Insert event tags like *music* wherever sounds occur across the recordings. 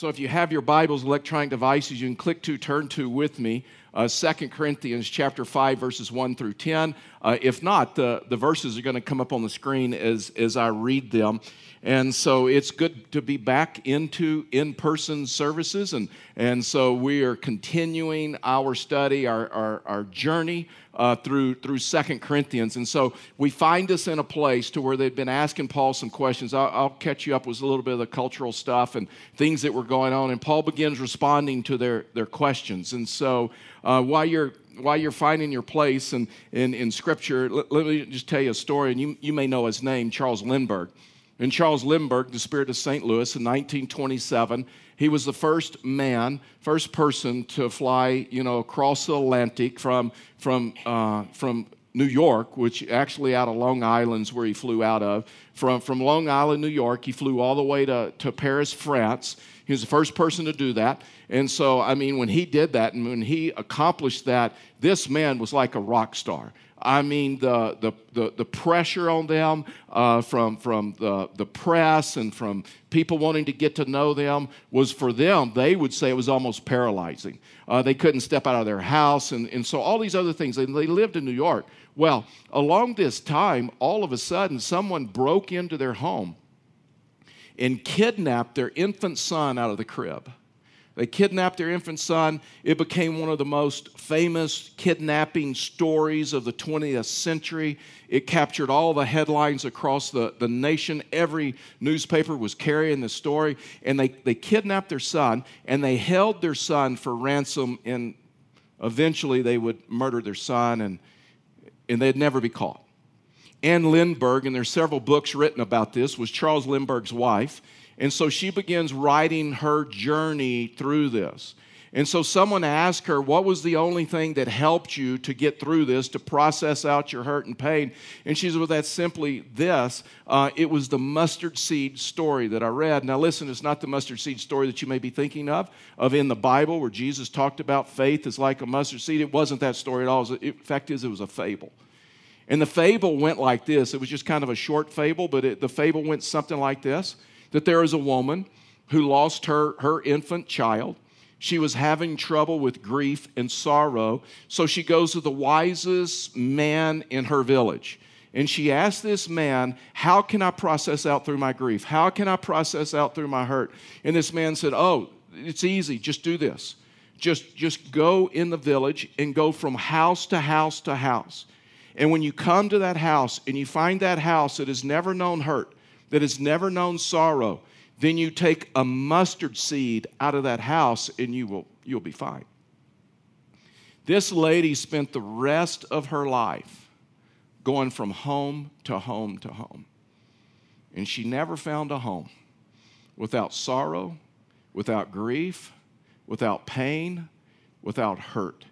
So if you have your Bibles, electronic devices, you can click to turn to with me uh, 2 Corinthians chapter 5, verses 1 through 10. Uh, if not, the, the verses are going to come up on the screen as, as I read them. And so it's good to be back into in person services. And, and so we are continuing our study, our, our, our journey uh, through, through Second Corinthians. And so we find us in a place to where they've been asking Paul some questions. I'll, I'll catch you up with a little bit of the cultural stuff and things that were going on. And Paul begins responding to their, their questions. And so uh, while you're while you're finding your place in, in, in Scripture, let, let, me just tell you a story, and you, you may know his name, Charles Lindbergh. And Charles Lindbergh, the Spirit of St. Louis, in 1927, he was the first man, first person to fly, you know, across the Atlantic from, from, uh, from New York, which actually out of Long Island's where he flew out of. From, from Long Island, New York, he flew all the way to, to Paris, France. He was the first person to do that. And so, I mean, when he did that and when he accomplished that, this man was like a rock star. I mean, the, the, the, the pressure on them uh, from, from the, the press and from people wanting to get to know them was for them, they would say it was almost paralyzing. Uh, they couldn't step out of their house, and, and so all these other things. And they lived in New York. Well, along this time, all of a sudden, someone broke into their home and kidnapped their infant son out of the crib. They kidnapped their infant son. It became one of the most famous kidnapping stories of the 20th century. It captured all the headlines across the, the nation. Every newspaper was carrying the story. And they, they kidnapped their son and they held their son for ransom. And eventually they would murder their son and, and they'd never be caught. Anne Lindbergh, and there's several books written about this, was Charles Lindbergh's wife. And so she begins writing her journey through this. And so someone asked her, What was the only thing that helped you to get through this, to process out your hurt and pain? And she said, Well, that's simply this. Uh, it was the mustard seed story that I read. Now, listen, it's not the mustard seed story that you may be thinking of, of in the Bible where Jesus talked about faith is like a mustard seed. It wasn't that story at all. The fact is, it was a fable. And the fable went like this it was just kind of a short fable, but it, the fable went something like this that there is a woman who lost her, her infant child. She was having trouble with grief and sorrow. So she goes to the wisest man in her village. And she asked this man, How can I process out through my grief? How can I process out through my hurt? And this man said, Oh, it's easy. Just do this. Just, just go in the village and go from house to house to house. And when you come to that house and you find that house that has never known hurt, that has never known sorrow, then you take a mustard seed out of that house and you will, you'll be fine. This lady spent the rest of her life going from home to home to home. And she never found a home without sorrow, without grief, without pain, without hurt.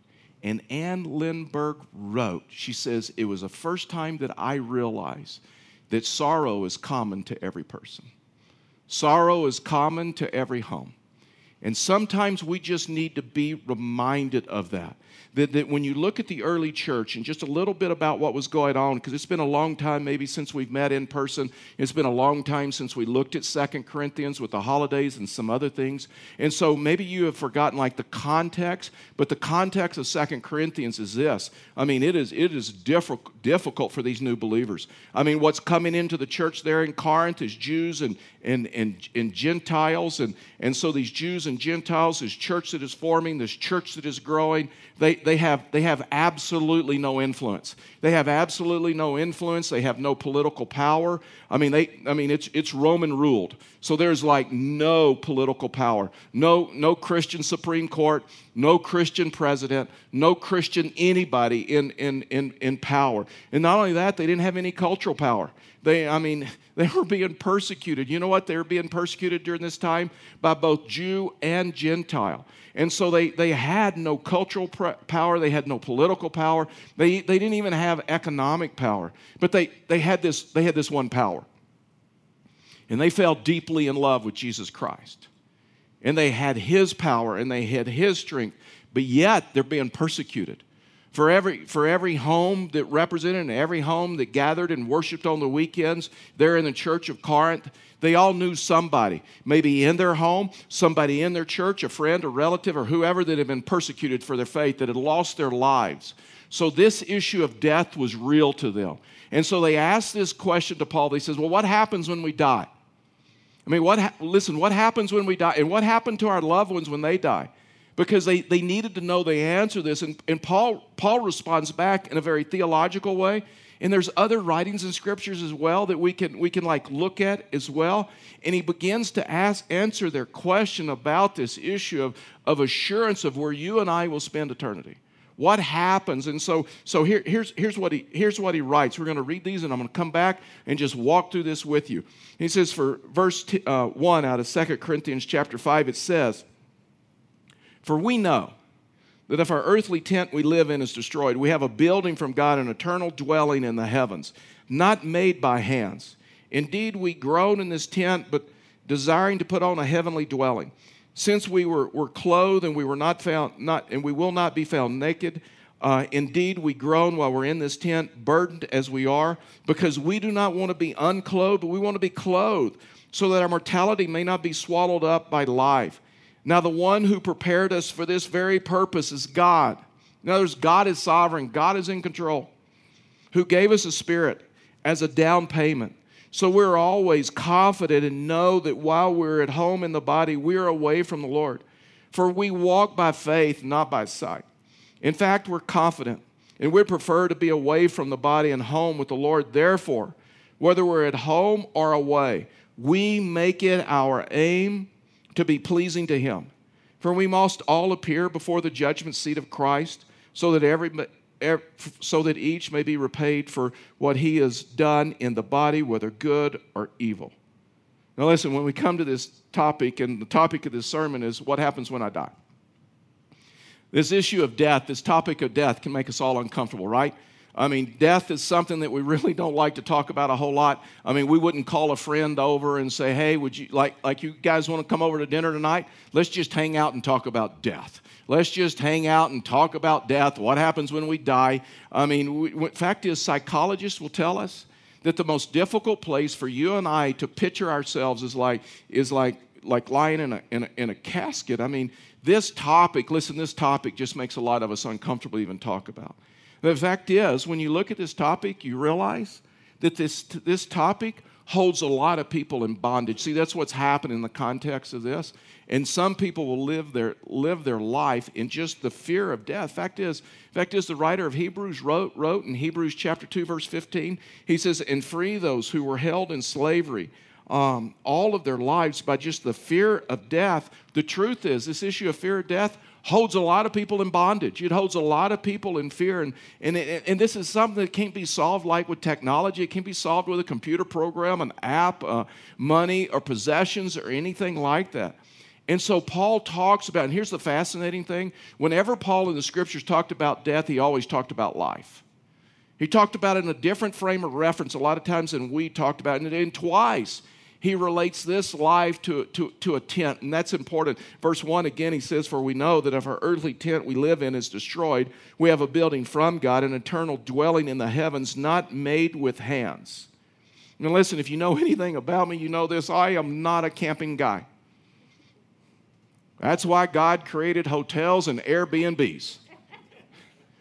And Anne Lindbergh wrote, she says, It was the first time that I realized that sorrow is common to every person. Sorrow is common to every home. And sometimes we just need to be reminded of that. That, that when you look at the early church and just a little bit about what was going on, because it's been a long time maybe since we've met in person, it's been a long time since we looked at Second Corinthians with the holidays and some other things. And so maybe you have forgotten like the context, but the context of Second Corinthians is this. I mean, it is, it is difficult, difficult for these new believers. I mean, what's coming into the church there in Corinth is Jews and, and, and, and Gentiles. And, and so these Jews and Gentiles, this church that is forming, this church that is growing, they, they, have, they have absolutely no influence. They have absolutely no influence. They have no political power. I mean, they, I mean it's, it's Roman ruled. So there's like no political power, no, no Christian Supreme Court, no Christian president, no Christian anybody in, in, in, in power. And not only that, they didn't have any cultural power. They, I mean, *laughs* they were being persecuted. You know what? They were being persecuted during this time by both Jew and Gentile. And so they, they had no cultural power, they had no political power, they, they didn't even have economic power. But they, they, had this, they had this one power. And they fell deeply in love with Jesus Christ. And they had his power and they had his strength, but yet they're being persecuted For every, for every home that represented and every home that gathered and worshiped on the weekends there in the church of Corinth, they all knew somebody, maybe in their home, somebody in their church, a friend, a relative, or whoever that had been persecuted for their faith, that had lost their lives. So this issue of death was real to them. And so they asked this question to Paul. They says, "Well, what happens when we die?" I mean, what ha- listen, what happens when we die? And what happened to our loved ones when they die? Because they, they needed to know the answer to this. And, and Paul, Paul responds back in a very theological way. And there's other writings in scriptures as well that we can we can like look at as well. And he begins to ask answer their question about this issue of, of assurance of where you and I will spend eternity. What happens? And so, so here, here's, here's, what he, here's what he writes. We're going to read these and I'm going to come back and just walk through this with you. He says, for verse t- uh, 1 out of 2 Corinthians chapter 5, it says, For we know that if our earthly tent we live in is destroyed, we have a building from God, an eternal dwelling in the heavens, not made by hands. Indeed, we groan in this tent, but desiring to put on a heavenly dwelling. Since we were, were clothed and we were not found, not, and we will not be found naked, uh, indeed, we groan while we're in this tent, burdened as we are, because we do not want to be unclothed, but we want to be clothed, so that our mortality may not be swallowed up by life. Now, the one who prepared us for this very purpose is God. In other words, God is sovereign, God is in control, who gave us a spirit as a down payment. So we're always confident and know that while we're at home in the body, we're away from the Lord. For we walk by faith, not by sight. In fact, we're confident and we prefer to be away from the body and home with the Lord. Therefore, whether we're at home or away, we make it our aim to be pleasing to Him. For we must all appear before the judgment seat of Christ, so that every so that each may be repaid for what he has done in the body, whether good or evil. Now, listen, when we come to this topic, and the topic of this sermon is what happens when I die. This issue of death, this topic of death, can make us all uncomfortable, right? I mean, death is something that we *laughs* really don't like to talk about a whole lot. I mean, we wouldn't call a friend over and say, "Hey, would you like like you guys want to come over to dinner tonight? Let's just hang out and talk about death. Let's just hang out and talk about death. What happens when we die?" I mean, we, fact is, psychologists will tell us that the most difficult place for you and I to picture ourselves is like is like like lying in a, in a, in a casket. I mean, this topic, listen, this topic just makes a lot of us uncomfortable even talk about. The fact is, when you look at this topic, you realize that this, this topic holds a lot of people in bondage. See, that's what's happened in the context of this. And some people will live their, live their life in just the fear of death. Fact is, fact is, the writer of Hebrews wrote, wrote in Hebrews chapter 2, verse 15, he says, And free those who were held in slavery um, all of their lives by just the fear of death. The truth is, this issue of fear of death holds a lot of people in bondage. It holds a lot of people in fear. And, and, and this is something that can't be solved like with technology. It can't be solved with a computer program, an app, uh, money, or possessions, or anything like that. And so Paul talks about, and here's the fascinating thing whenever Paul in the scriptures talked about death, he always talked about life. He talked about it in a different frame of reference a lot of times than we talked about it. And twice he relates this life to, to, to a tent, and that's important. Verse 1 again, he says, For we know that if our earthly tent we live in is destroyed, we have a building from God, an eternal dwelling in the heavens, not made with hands. Now, listen, if you know *laughs* anything about me, you know this I am not a camping guy. That's why God created hotels and Airbnbs,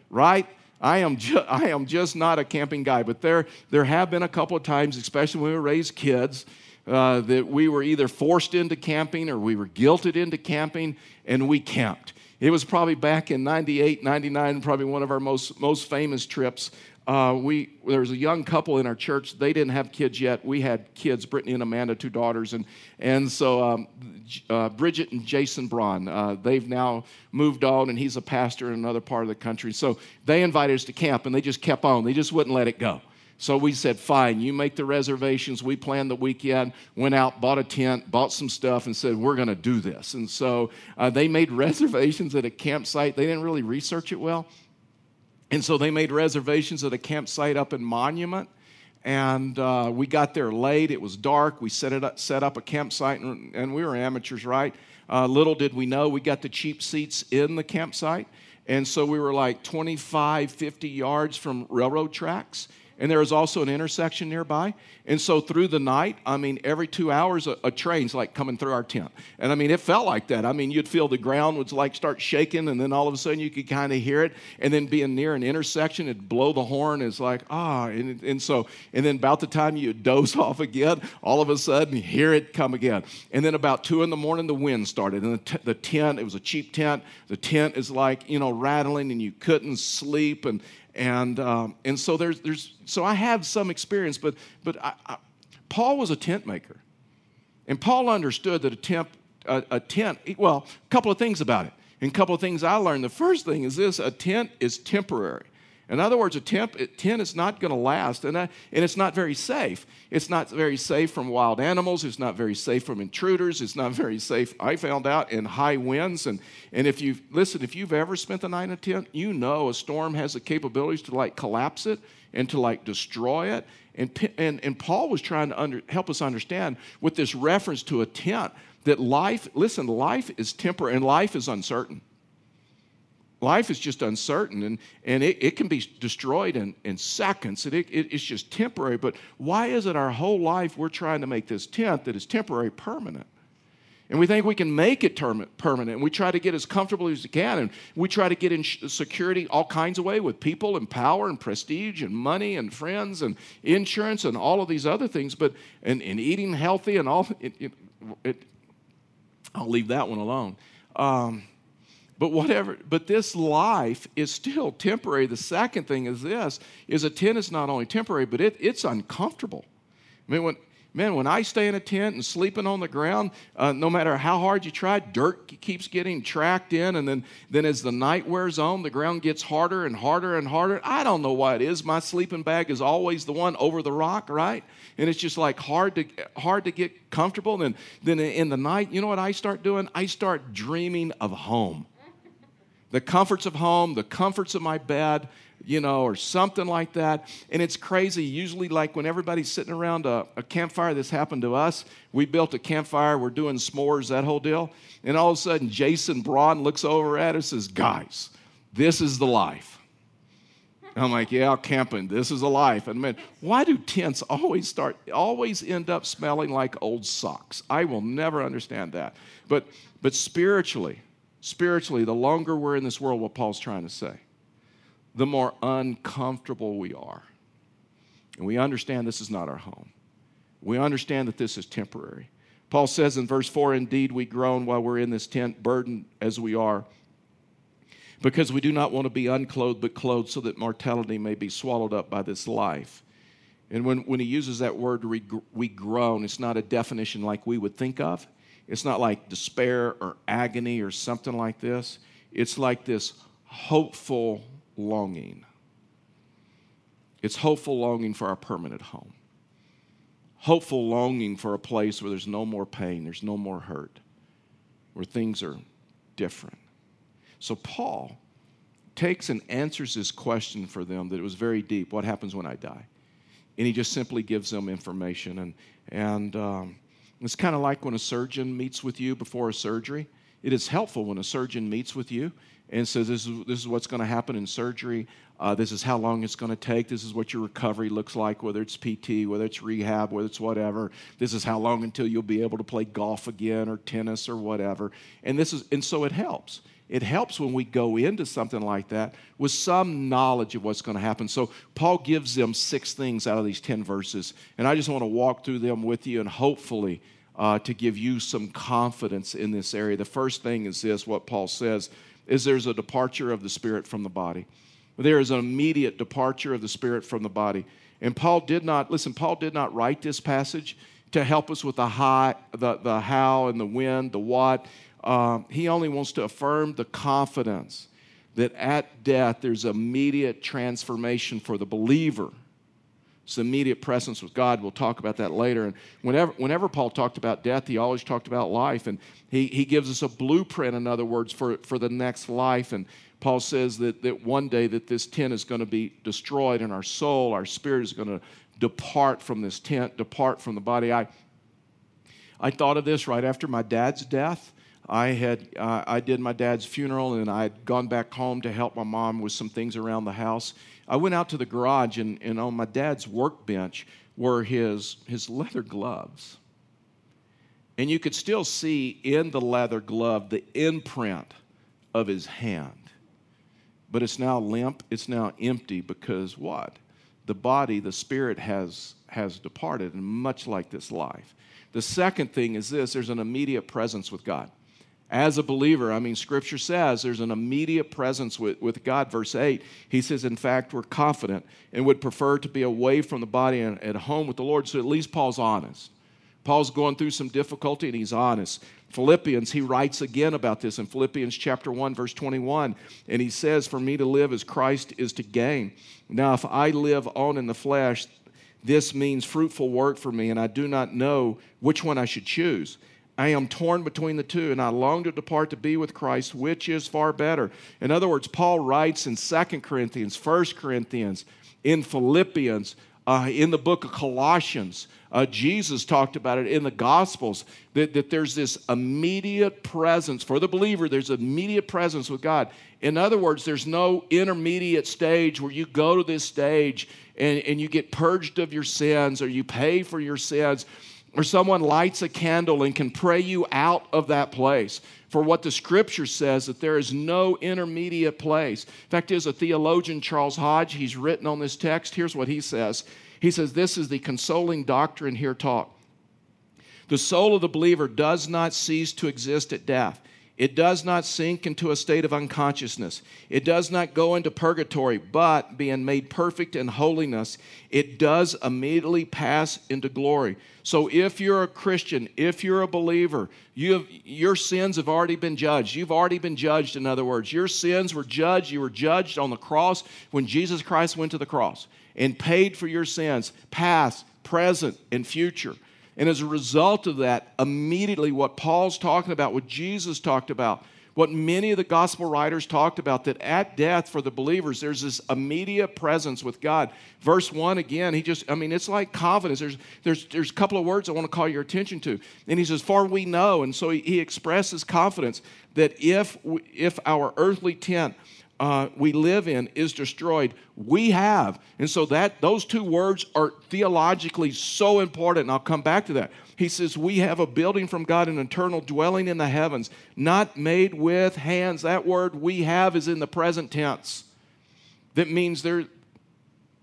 right? I am, ju- I am just not a camping guy, but there, there have been a couple of times, especially when we raised kids, uh, that we were either forced into camping or we were guilted into camping, and we camped. It was probably back in 98, 99, probably one of our most, most famous trips. Uh, we, there was a young couple in our church. They didn't have kids yet. We had kids, Brittany and Amanda, two daughters. And, and so um, uh, Bridget and Jason Braun, uh, they've now moved on, and he's a pastor in another part of the country. So they invited us to camp, and they just kept on. They just wouldn't let it go. So we said, fine, you make the reservations. We planned the weekend, went out, bought a tent, bought some stuff, and said, we're going to do this. And so uh, they made *laughs* reservations at a campsite. They didn't really research it well. And so they made reservations at a campsite up in Monument. And uh, we got there late. It was dark. We set, it up, set up a campsite, and, and we were amateurs, right? Uh, little did we know, we got the cheap seats in the campsite And so we were like 25, 50 yards from railroad tracks and there was also an intersection nearby. And so through the night, I mean, every two hours, a, a, train's like coming through our tent. And I mean, it felt like that. I mean, you'd feel the ground would like start shaking, and then all of a sudden you could kind of hear it. And then being near an intersection, it'd blow the horn. It's like, ah. And, and so, and then about the time you doze *laughs* off again, all of a sudden you hear it come again. And then about two in the morning, the wind started. And the, t- the tent, it was a cheap tent. The tent is like, you know, rattling, and you couldn't sleep. And, and um, and so there's there's so I have some experience, but but I, I, Paul was a tent maker, and Paul understood that a tent a, a tent well a couple of things about it, and a couple of things I learned. The first thing is this: a tent is temporary. In other words, a tent, tent is not going to last, and, and it's not very safe. It's not very safe from wild animals. It's not very safe from intruders. It's not *laughs* very safe, I found out, in high winds. And, and if you listen, if you've ever spent the night in a tent, you know a storm has the capabilities to like collapse it and to like destroy it. And, and, and Paul was trying to under, help us understand with this reference to a tent that life, listen, life is temporary and life is uncertain life is just uncertain and, and it, it can be destroyed in, in seconds and it, it, it's just temporary but why is it our whole life we're trying to make this tent that is temporary permanent? And we think we can make it term- permanent and we try to get as comfortable as we can and we try to get in security all kinds of way with people and power and prestige and money and friends and insurance and all of these other things but and, and eating healthy and all it, i'll leave that one alone. Um, but whatever, but this life is still temporary. The second thing is this is a tent is not only temporary, but it, it's uncomfortable. I mean, when man, when I stay in a tent and sleeping on the ground, uh, no matter how hard you try, dirt keeps getting tracked in, and then, then as the night wears on, the ground gets harder and harder and harder. I don't know why it is. My sleeping bag is always the one over the rock, right? And it's just like hard to hard to get comfortable. And then, then in the night, you know what I start doing? I start dreaming of home the comforts of home, the comforts of my bed, you know, or something like that. And it's crazy. Usually, like when everybody's sitting around a, a, campfire, this happened to us. We built a campfire, we're doing s'mores, that whole deal. And all of a sudden, Jason Braun looks over at us and says, Guys, this is the life. I'm like, yeah, camping. This is a life. And man, why do tents always start, always end up smelling like old socks? I will never understand that. But, but spiritually, spiritually, the longer we're in this world, what Paul's trying to say, the more uncomfortable we are. And we understand this is not our home. We understand that this is temporary. Paul says in verse 4 Indeed, we groan while we're in this tent, burdened as we are, because we do not want to be unclothed but clothed, so that mortality may be swallowed up by this life. And when, when he uses that word, we, we groan, it's not a definition like we would think of. It's not like despair or agony or something like this. It's like this hopeful longing. It's hopeful longing for our permanent home. Hopeful longing for a place where there's no more pain, there's no more hurt, where things are different. So Paul takes and answers this question for them that it was very deep what happens when I die? And he just simply gives them information. And, and um, it's kind of like when a surgeon meets with you before a surgery. It is helpful when a surgeon meets with you and says, This is, this is what's going to happen in surgery. Uh, this is how long it's going to take. This is what your recovery looks like, whether it's PT, whether it's rehab, whether it's whatever. This is how long until you'll be able to play golf again or tennis or whatever. And, this is, and so it helps it helps when we go into something like that with some knowledge of what's going to happen. So, Paul gives them six things out of these 10 verses, and I just want to walk through them with you and hopefully uh, to give you some confidence in this area. The first thing is this what Paul says is there's a departure of the spirit from the body. There is an immediate departure of the spirit from the body. And Paul did not, listen, Paul did not write this passage to help us with the, the, the how and the when, the what. Um, he only wants to affirm the confidence that at death there's immediate transformation for the believer. It's immediate presence with God. We'll talk about that later. And whenever, whenever Paul talked about death, he always talked about life. And he, he gives us a blueprint, in other words, for, for the next life. And Paul says that, that one day that this tent is going to be destroyed and our soul, our spirit is going to depart from this tent, depart from the body. I, I thought of this right after my dad's death. I had uh, I did my dad's funeral and I had gone back home to help my mom with some things around the house. I went out to the garage and, and on my dad's workbench were his his leather gloves. And you could still see in the leather glove the imprint of his hand. But it's now limp, it's now empty because what? The body, the spirit has has departed, and much like this life. The second thing is this there's an immediate presence with God. As a believer, I mean, Scripture says there's an immediate presence with, with God. Verse 8, he says, In fact, we're confident and would prefer to be away from the body and at home with the Lord. So at least Paul's honest. Paul's going through some difficulty and he's honest. Philippians, he writes again about this in Philippians chapter 1, verse 21. And he says, For me to live as Christ is to gain. Now, if I live on in the flesh, this means fruitful work for me, and I do not know which one I should choose. I am torn between the two, and I long to depart to be with Christ, which is far better. In other words, Paul writes in 2 Corinthians, 1 Corinthians, in Philippians, uh, in the book of Colossians. Uh, Jesus talked about it in the Gospels that, that there's this immediate presence for the believer, there's immediate presence with God. In other words, there's no intermediate stage where you go to this stage and, and you get purged of your sins or you pay for your sins or someone lights a candle and can pray you out of that place. For what the scripture says that there is no intermediate place. In fact, there's a theologian, Charles Hodge, he's written on this text. Here's what he says He says, This is the consoling doctrine here taught. The soul of the believer does not cease to exist at death. It does not sink into a state of unconsciousness. It does not go into purgatory, but being made perfect in holiness, it does immediately pass into glory. So if you're a Christian, if you're a believer, you have, your sins have already been judged. You've already been judged, in other words. Your sins were judged. You were judged on the cross when Jesus Christ went to the cross and paid for your sins, past, present, and future. And as a result of that, immediately what Paul's talking about, what Jesus talked about, what many of the gospel writers talked about, that at death for the believers, there's this immediate presence with God. Verse 1 again, he just, I mean, it's like confidence. There's, there's, there's a couple of words I want to call your attention to. And he says, Far we know. And so he, he expresses confidence that if, if our earthly tent, uh, we live in is destroyed. We have. And so that those two words are theologically so important and i'll come back to that. He says we have a building from god an eternal dwelling in the heavens not made with hands. That word we have is in the present tense. That means there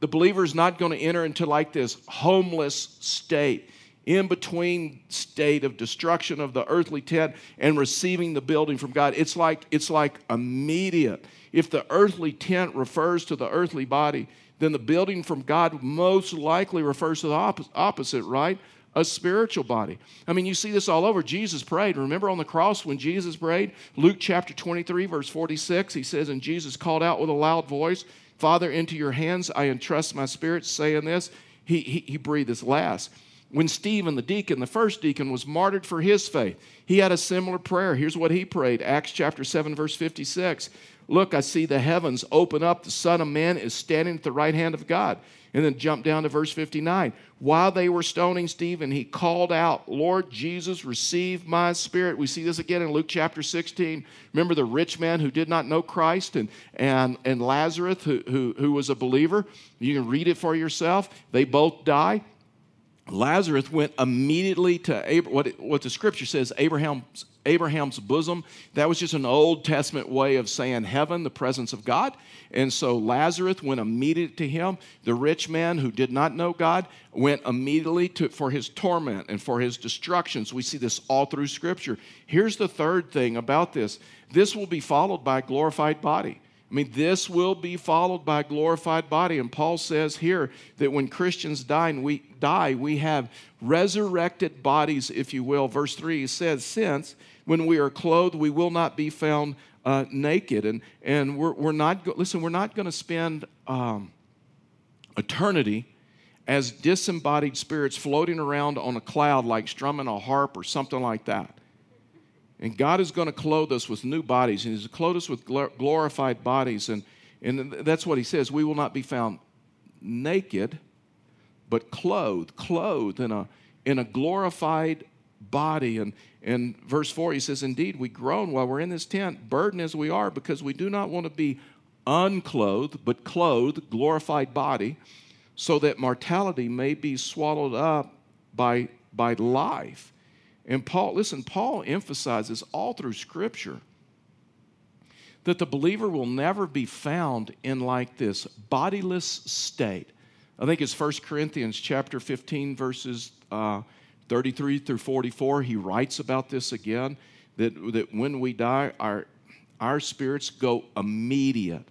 the believer is not going to enter into like this homeless state in between state of destruction of the earthly tent and receiving the building from god. It's like it's like immediate if the earthly tent refers to the earthly body, then the building from God most likely refers to the opposite, right? A spiritual body. I mean, you see this all over. Jesus prayed. Remember on the cross when Jesus prayed? Luke chapter 23, verse 46, he says, And Jesus called out with a loud voice, Father, into your hands I entrust my spirit, saying this. He, he, he breathed his last. When Stephen, the deacon, the first deacon, was martyred for his faith, he had a similar prayer. Here's what he prayed Acts chapter 7, verse 56. Look, I see the heavens open up. The Son of Man is standing at the right hand of God. And then jump down to verse 59. While they were stoning Stephen, he called out, Lord Jesus, receive my spirit. We see this again in Luke chapter 16. Remember the rich man who did not know Christ and, and, and Lazarus, who, who, who was a believer? You can read it for yourself. They both die. Lazarus went immediately to what, what the scripture says Abraham's, Abraham's bosom. That was just an Old Testament way of saying heaven, the presence of God. And so Lazarus went immediately to him. The rich man who did not know God went immediately to, for his torment and for his destructions. We see this all through scripture. Here's the third thing about this this will be followed by a glorified body. I mean, this will be followed by a glorified body. And Paul says here that when Christians die, and we die, we have resurrected bodies, if you will. Verse 3 he says, Since when we are clothed, we will not be found uh, naked. And, and we're, we're not, go- listen, we're not going to spend um, eternity as disembodied spirits floating around on a cloud like strumming a harp or something like that. And God is going to clothe us with new bodies, and He's going to clothe us with glorified bodies. And, and that's what He says. We will not be found naked, but clothed, clothed in a, in a glorified body. And in verse 4, he says, Indeed, we groan while we're in this tent, burdened as we are, because we do not want to be unclothed, but clothed, glorified body, so that mortality may be swallowed up by, by life. And Paul, listen, Paul emphasizes all through Scripture that the believer will never be found in like this bodiless state. I think it's 1 Corinthians chapter 15, verses uh, 33 through 44. He writes about this again that, that when we die, our, our spirits go immediate,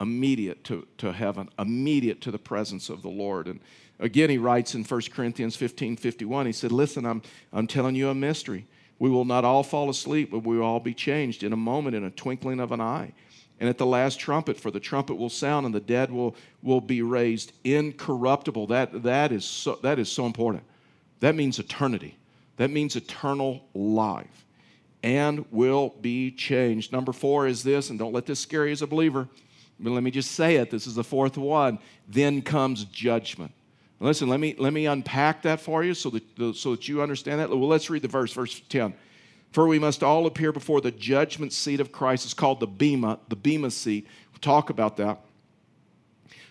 immediate to, to heaven, immediate to the presence of the Lord. And again, he writes in 1 Corinthians 15 51, he said, Listen, I'm, I'm telling you a mystery. We will not all fall asleep, but we will all be changed in a moment, in a twinkling of an eye. And at the last trumpet, for the trumpet will sound and the dead will, will be raised incorruptible. That, that, is so, that is so important. That means eternity. That means eternal life and will be changed. Number four is this, and don't let this scare you as a believer, but let me just say it. This is the fourth one. Then comes judgment. Listen, let me, let me unpack that for you so that, so that you understand that. Well, let's read the verse, verse 10. For we must all appear before the judgment seat of Christ. It's called the Bema, the Bema seat. We'll talk about that.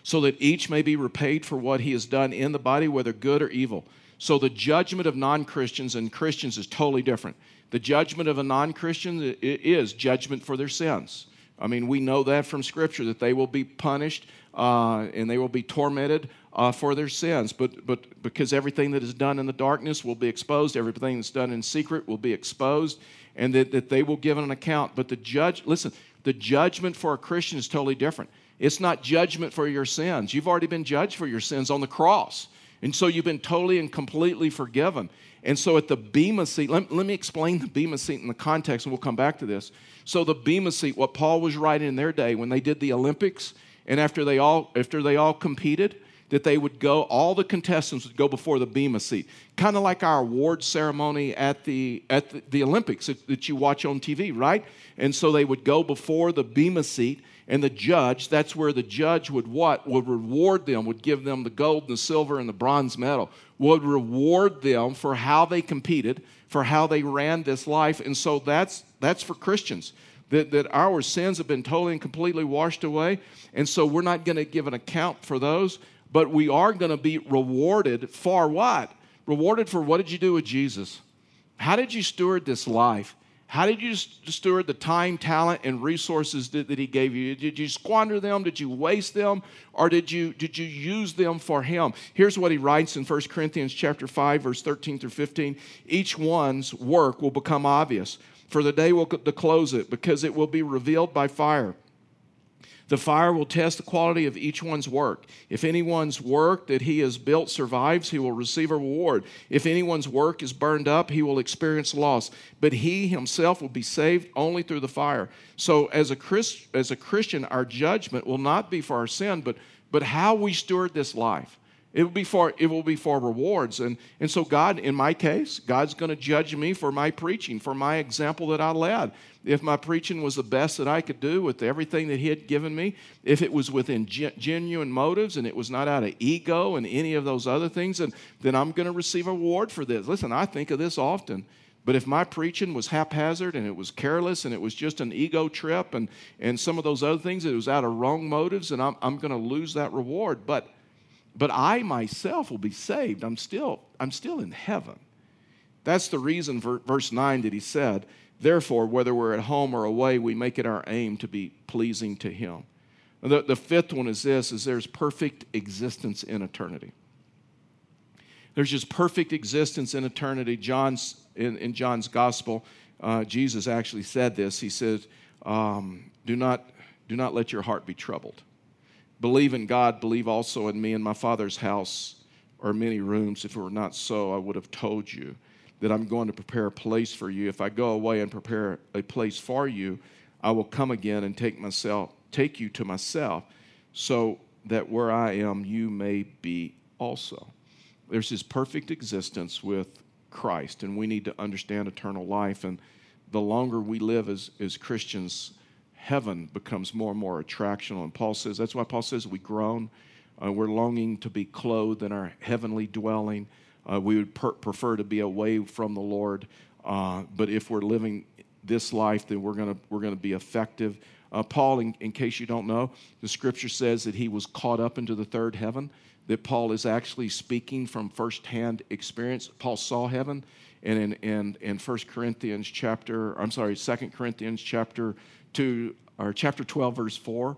So that each may be repaid for what he has done in the body, whether good or evil. So the judgment of non Christians and Christians is totally different. The judgment of a non Christian is judgment for their sins. I mean, we know that from Scripture that they will be punished uh, and they will be tormented uh, for their sins. But, but because everything that is done in the darkness will be exposed, everything that's done in secret will be exposed, and that, that they will give an account. But the judge, listen, the judgment for a Christian is totally different. It's not judgment for your sins. You've already been judged for your sins on the cross. And so you've been totally and completely forgiven. And so at the Bema seat, let, let me explain the Bema seat in the context, and we'll come back to this. So the Bema seat, what Paul was writing in their day when they did the Olympics, and after they all after they all competed, that they would go, all the contestants would go before the Bema seat, kind of like our award ceremony at the, at the, the Olympics that, that, you watch on TV, right? And so they would go before the Bema seat, and the judge, that's where the judge would what? Would reward them, would give them the gold and the silver and the bronze medal, would reward them for how they competed, for how they ran this life. And so that's, that's for Christians that, that our sins have been totally and completely washed away. And so we're not going to give an account for those but we are going to be rewarded for what? Rewarded for what did you do with Jesus? How did you steward this life? How did you steward the time, talent, and resources that, that, He gave you? Did you squander them? Did you waste them? Or did you, did you use them for Him? Here's what He writes in 1 Corinthians chapter 5, verse 13 through 15. Each one's work will become obvious, for the day will close it, because it will be revealed by fire. The fire will test the quality of each one's work. If anyone's work that he has built survives, he will receive a reward. If anyone's work is burned up, he will experience loss. But he himself will be saved only through the fire. So, as a, Christ, as a Christian, our judgment will not be for our sin, but, but how we steward this life. It will be for it will be for rewards. And, and so God, in my case, God's going to judge me for my preaching, for my example that I led. If my preaching was the best that I could do with everything that He had given me, if it was within genuine motives and it was not out of ego and any of those other things, and then I'm going to receive a reward for this. Listen, I think of this often. But if my preaching was haphazard and it was careless and it was just an ego trip and, and some of those other things, it was out of wrong motives, and I'm, I'm going to lose that reward. But but I myself will be saved. I'm still, I'm still in heaven. That's the reason verse 9 that he said, Therefore, whether we're at home or away, we make it our aim to be pleasing to him. The, the fifth one is this is there's perfect existence in eternity. There's just perfect existence in eternity. John's in, in John's gospel, uh, Jesus actually said this. He said, um, do, not, do not let your heart be troubled. Believe in God, believe also in me. In my Father's house are many rooms. If it were not so, I would have told you that I'm going to prepare a place for you. If I go away and prepare a place for you, I will come again and take myself, take you to myself, so that where I am, you may be also. There's this perfect existence with Christ, and we need to understand eternal life. And the longer we live as, as Christians, heaven becomes more and more attractional. And Paul says, that's why Paul says we groan. Uh, we're longing to be clothed in our heavenly dwelling. Uh, we would per- prefer to be away from the Lord. Uh, but if we're living this life, then we're going we're gonna be effective. Uh, Paul, in, in case you don't know, the scripture says that he was caught up into the third heaven, that Paul is actually speaking from firsthand experience. Paul saw heaven. And in, in, in 1 Corinthians chapter, I'm sorry, 2 Corinthians chapter 2, or chapter 12, verse 4,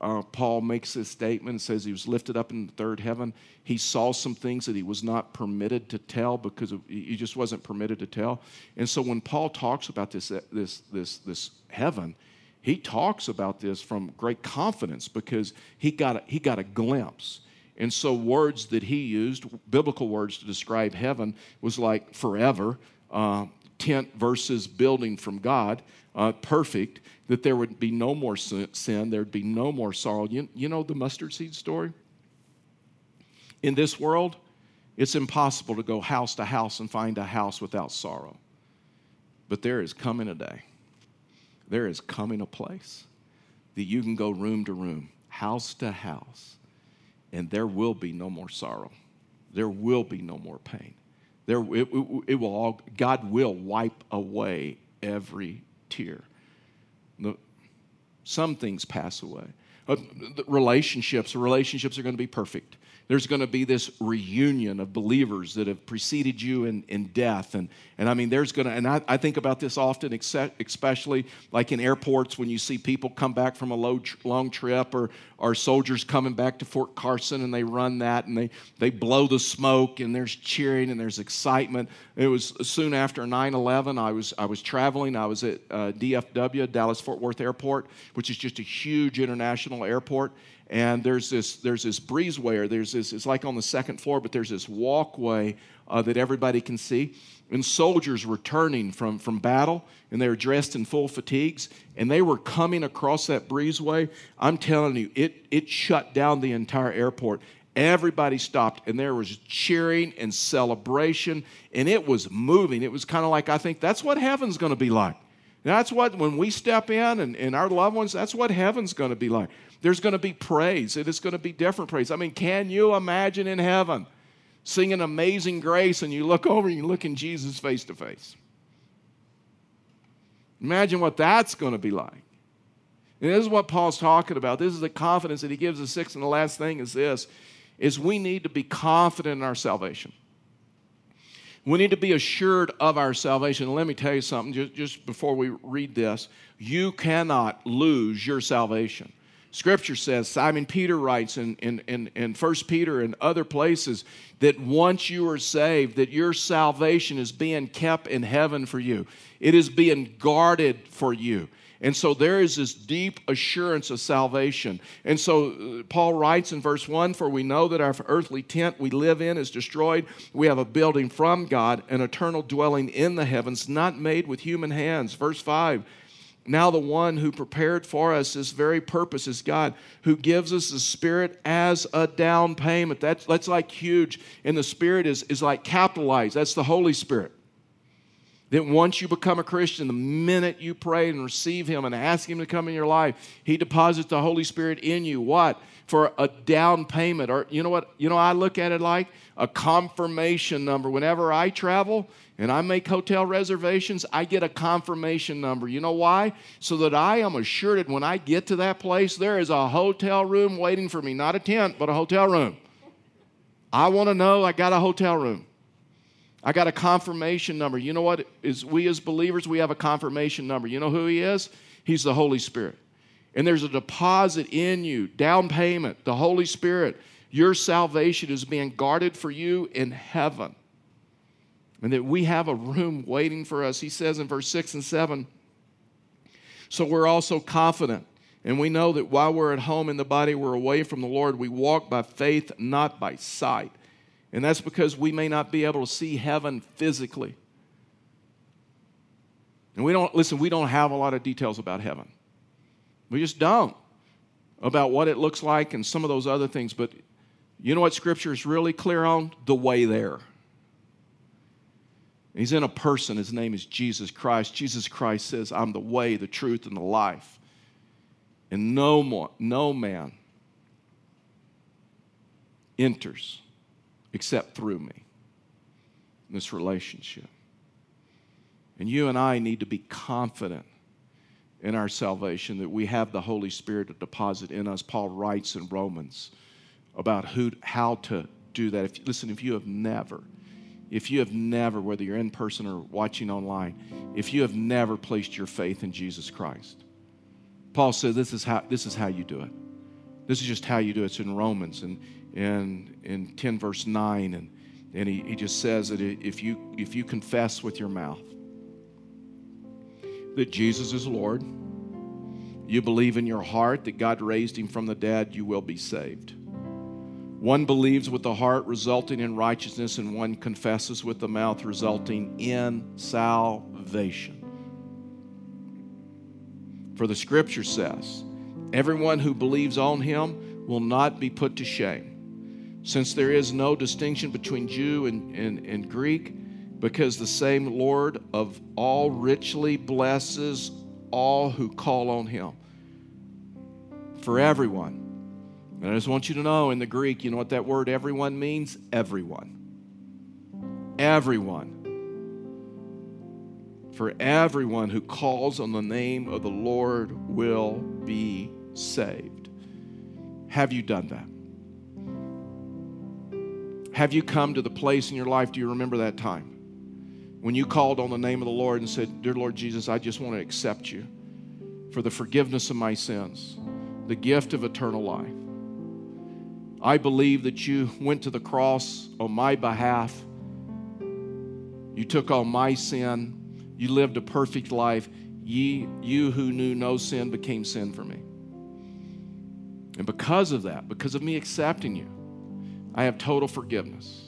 uh, Paul makes this statement and says he was lifted up in the third heaven. He saw some things that he was not permitted to tell because of, he just wasn't permitted to tell. And so when Paul talks about this, this, this, this heaven, he talks about this from great confidence because he got a, he got a glimpse. And so, words that he used, biblical words to describe heaven, was like forever, uh, tent versus building from God, uh, perfect, that there would be no more sin, there'd be no more sorrow. You, you know the mustard seed story? In this world, it's impossible to go house to house and find a house without sorrow. But there is coming a day, there is coming a place that you can go room to room, house to house and there will be no more sorrow. There will be no more pain. There, it, it, it will all, God will wipe away every tear. The, some things pass away. Uh, relationships, relationships are going to be perfect there's going to be this reunion of believers that have preceded you in, in death. And, and I mean, there's going to, and I, I think about this often, especially like in airports when you see people come back from a low, long trip or, or soldiers coming back to Fort Carson and they run that and they, they blow the smoke and there's cheering and there's excitement. It was soon after 9 11, I was, I was traveling. I was at uh, DFW, Dallas Fort Worth Airport, which is just a huge international airport and there's this there's this breezeway or there's this it's like on the second floor but there's this walkway uh, that everybody can see. And soldiers returning from from battle and they were dressed in full fatigues and they were coming across that breezeway. I'm telling you it it shut down the entire airport. Everybody stopped and there was cheering and celebration and it was moving. It was kind of like i think that's what heaven's going to be like that's what when we step in and, and our loved ones that's what heaven's going to be like there's going to be praise. It is going to be different praise. I mean, can you imagine in heaven singing Amazing Grace and you look over and you look in Jesus face to face? Imagine what that's going to be like. And this is what Paul's talking about. This is the confidence that he gives. us. sixth and the last thing is this is we need to be confident in our salvation. We need to be assured of our salvation. And let me tell you something just, just before we read this. You cannot lose your salvation. Scripture says, Simon Peter writes in, in, in, in 1 Peter and other places, that once you are saved, that your salvation is being kept in heaven for you. It is being guarded for you. And so there is this deep assurance of salvation. And so uh, Paul writes in verse 1 For we know that our earthly tent we live in is destroyed. We have a building from God, an eternal dwelling in the heavens, not made with human hands. Verse 5 now, the one who prepared for us this very purpose is God, who gives us the Spirit as a down payment. That's, that's like huge. And the Spirit is, is like capitalized. That's the Holy Spirit. That once you become a Christian, the minute you pray and receive Him and ask Him to come in your life, He deposits the Holy Spirit in you. What? For a down payment. Or you know what? You know, I look at it like a confirmation number. Whenever I travel, and I make hotel reservations, I get a confirmation number. You know why? So that I am assured that when I get to that place, there is a hotel room waiting for me. Not a tent, but a hotel room. I want to know I got a hotel room. I got a confirmation number. You know what? Is we as believers, we have a confirmation number. You know who he is? He's the Holy Spirit. And there's a deposit in you, down payment, the Holy Spirit. Your salvation is being guarded for you in heaven and that we have a room waiting for us. He says in verse 6 and 7 So we're also confident, and we know that while we're at home in the body, we're away from the Lord. We walk by faith, not by sight. And that's because we may not be able to see heaven physically. And we don't, listen, we don't have a lot of details about heaven. We just don't about what it looks like and some of those other things. But you know what Scripture is really clear on? The way there. He's in a person. His name is Jesus Christ. Jesus Christ says, I'm the way, the truth, and the life. And no more, no man enters except through me. this relationship. And you and I need to be confident in our salvation that we have the Holy Spirit to deposit in us. Paul writes in Romans about who, how to do that. If, listen, if you have never, if you have never, whether you're in person or watching online, if you have never placed your faith in Jesus Christ, Paul said this is how, this is how you do it. This is just how you do it. It's in Romans and in, in 10 verse 9. And, and he, he just says that if you, if you confess with your mouth that Jesus is Lord, you believe in your heart that God raised him from the dead, you will be saved. One believes with the heart, resulting in righteousness, and one confesses with the mouth, resulting in salvation. For the scripture says, Everyone who believes on him will not be put to shame, since there is no distinction between Jew and, and, and Greek because the same Lord of all richly blesses all who call on him. For everyone. And I just want you to know in the Greek, you know what that word everyone means? Everyone. Everyone. For everyone who calls on the name of the Lord will be saved. Have you done that? Have you come to the place in your life? Do you remember that time? when you called on the name of the Lord and said, Dear Lord Jesus, I just want to accept you for the forgiveness of my sins, the gift of eternal life. I believe that you went to the cross on my behalf. You took on my sin. You lived a perfect life. Ye, you who knew no sin became sin for me. And because of that, because of me accepting you, I have total forgiveness.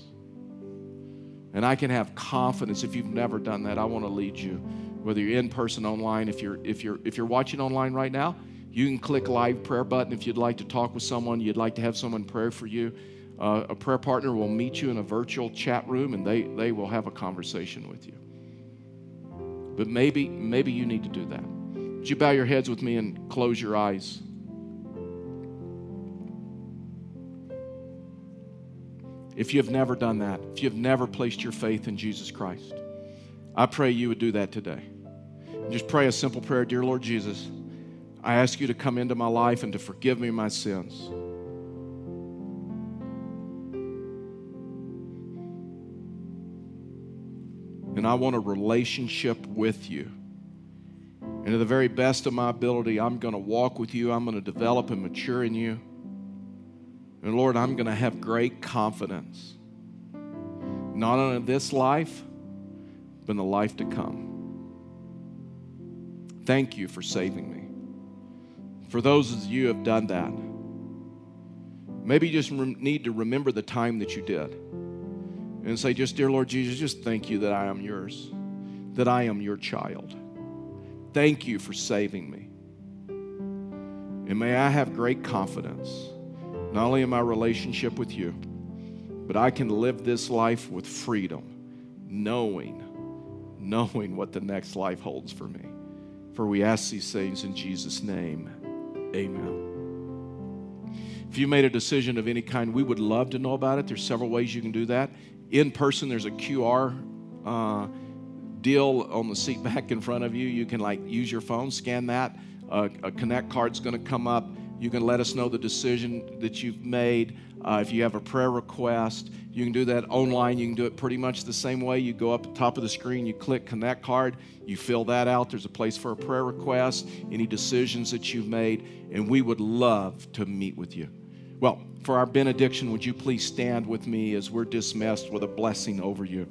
And I can have confidence if you've never done that. I want to lead you, whether you're in person, online. If you're if you're if you're watching online right now, you can click live prayer button if you'd like to talk with someone. You'd like to have someone pray for you. Uh, a prayer partner will meet you in a virtual chat room, and they they will have a conversation with you. But maybe maybe you need to do that. Would you bow your heads with me and close your eyes? If you have never done that, if you have never placed your faith in Jesus Christ, I pray you would do that today. Just pray a simple prayer Dear Lord Jesus, I ask you to come into my life and to forgive me my sins. And I want a relationship with you. And to the very best of my ability, I'm going to walk with you. I'm going to develop and mature in you. And Lord, I'm going to have great confidence, not only this life, but in the life to come. Thank you for saving me. For those of you who have done that, maybe you just need to remember the time that you did and say, just, Dear Lord Jesus, just thank you that I am yours, that I am your child. Thank you for saving me. And may I have great confidence not only in my relationship with you, but I can live this life with freedom, knowing, knowing what the next life holds for me. For we ask these things in Jesus' name. Amen. If you made a decision of any kind, we would love to know about it. There's several ways you can do that. In person, there's a QR uh, deal on the seat *laughs* back in front of you. You can like use your phone, scan that. Uh, a connect card's going to come up you can let us know the decision that you've made. Uh, if you have a prayer request, you can do that online. You can do it pretty much the same way. You go up the top of the screen, you click Connect Card, you fill that out. There's a place for a prayer request, any decisions that you've made, and we would love to meet with you. Well, for our benediction, would you please stand with me as we're dismissed with a blessing over you?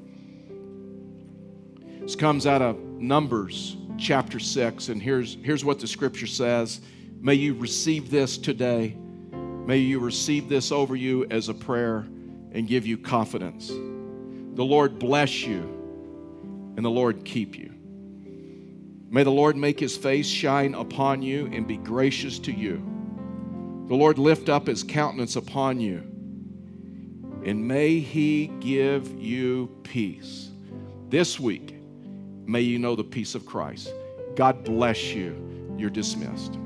This comes out of Numbers chapter 6, and here's, here's what the scripture says. May you receive this today. May you receive this over you as a prayer and give you confidence. The Lord bless you and the Lord keep you. May the Lord make his face shine upon you and be gracious to you. The Lord lift up his countenance upon you and may he give you peace. This week, may you know the peace of Christ. God bless you. You're dismissed.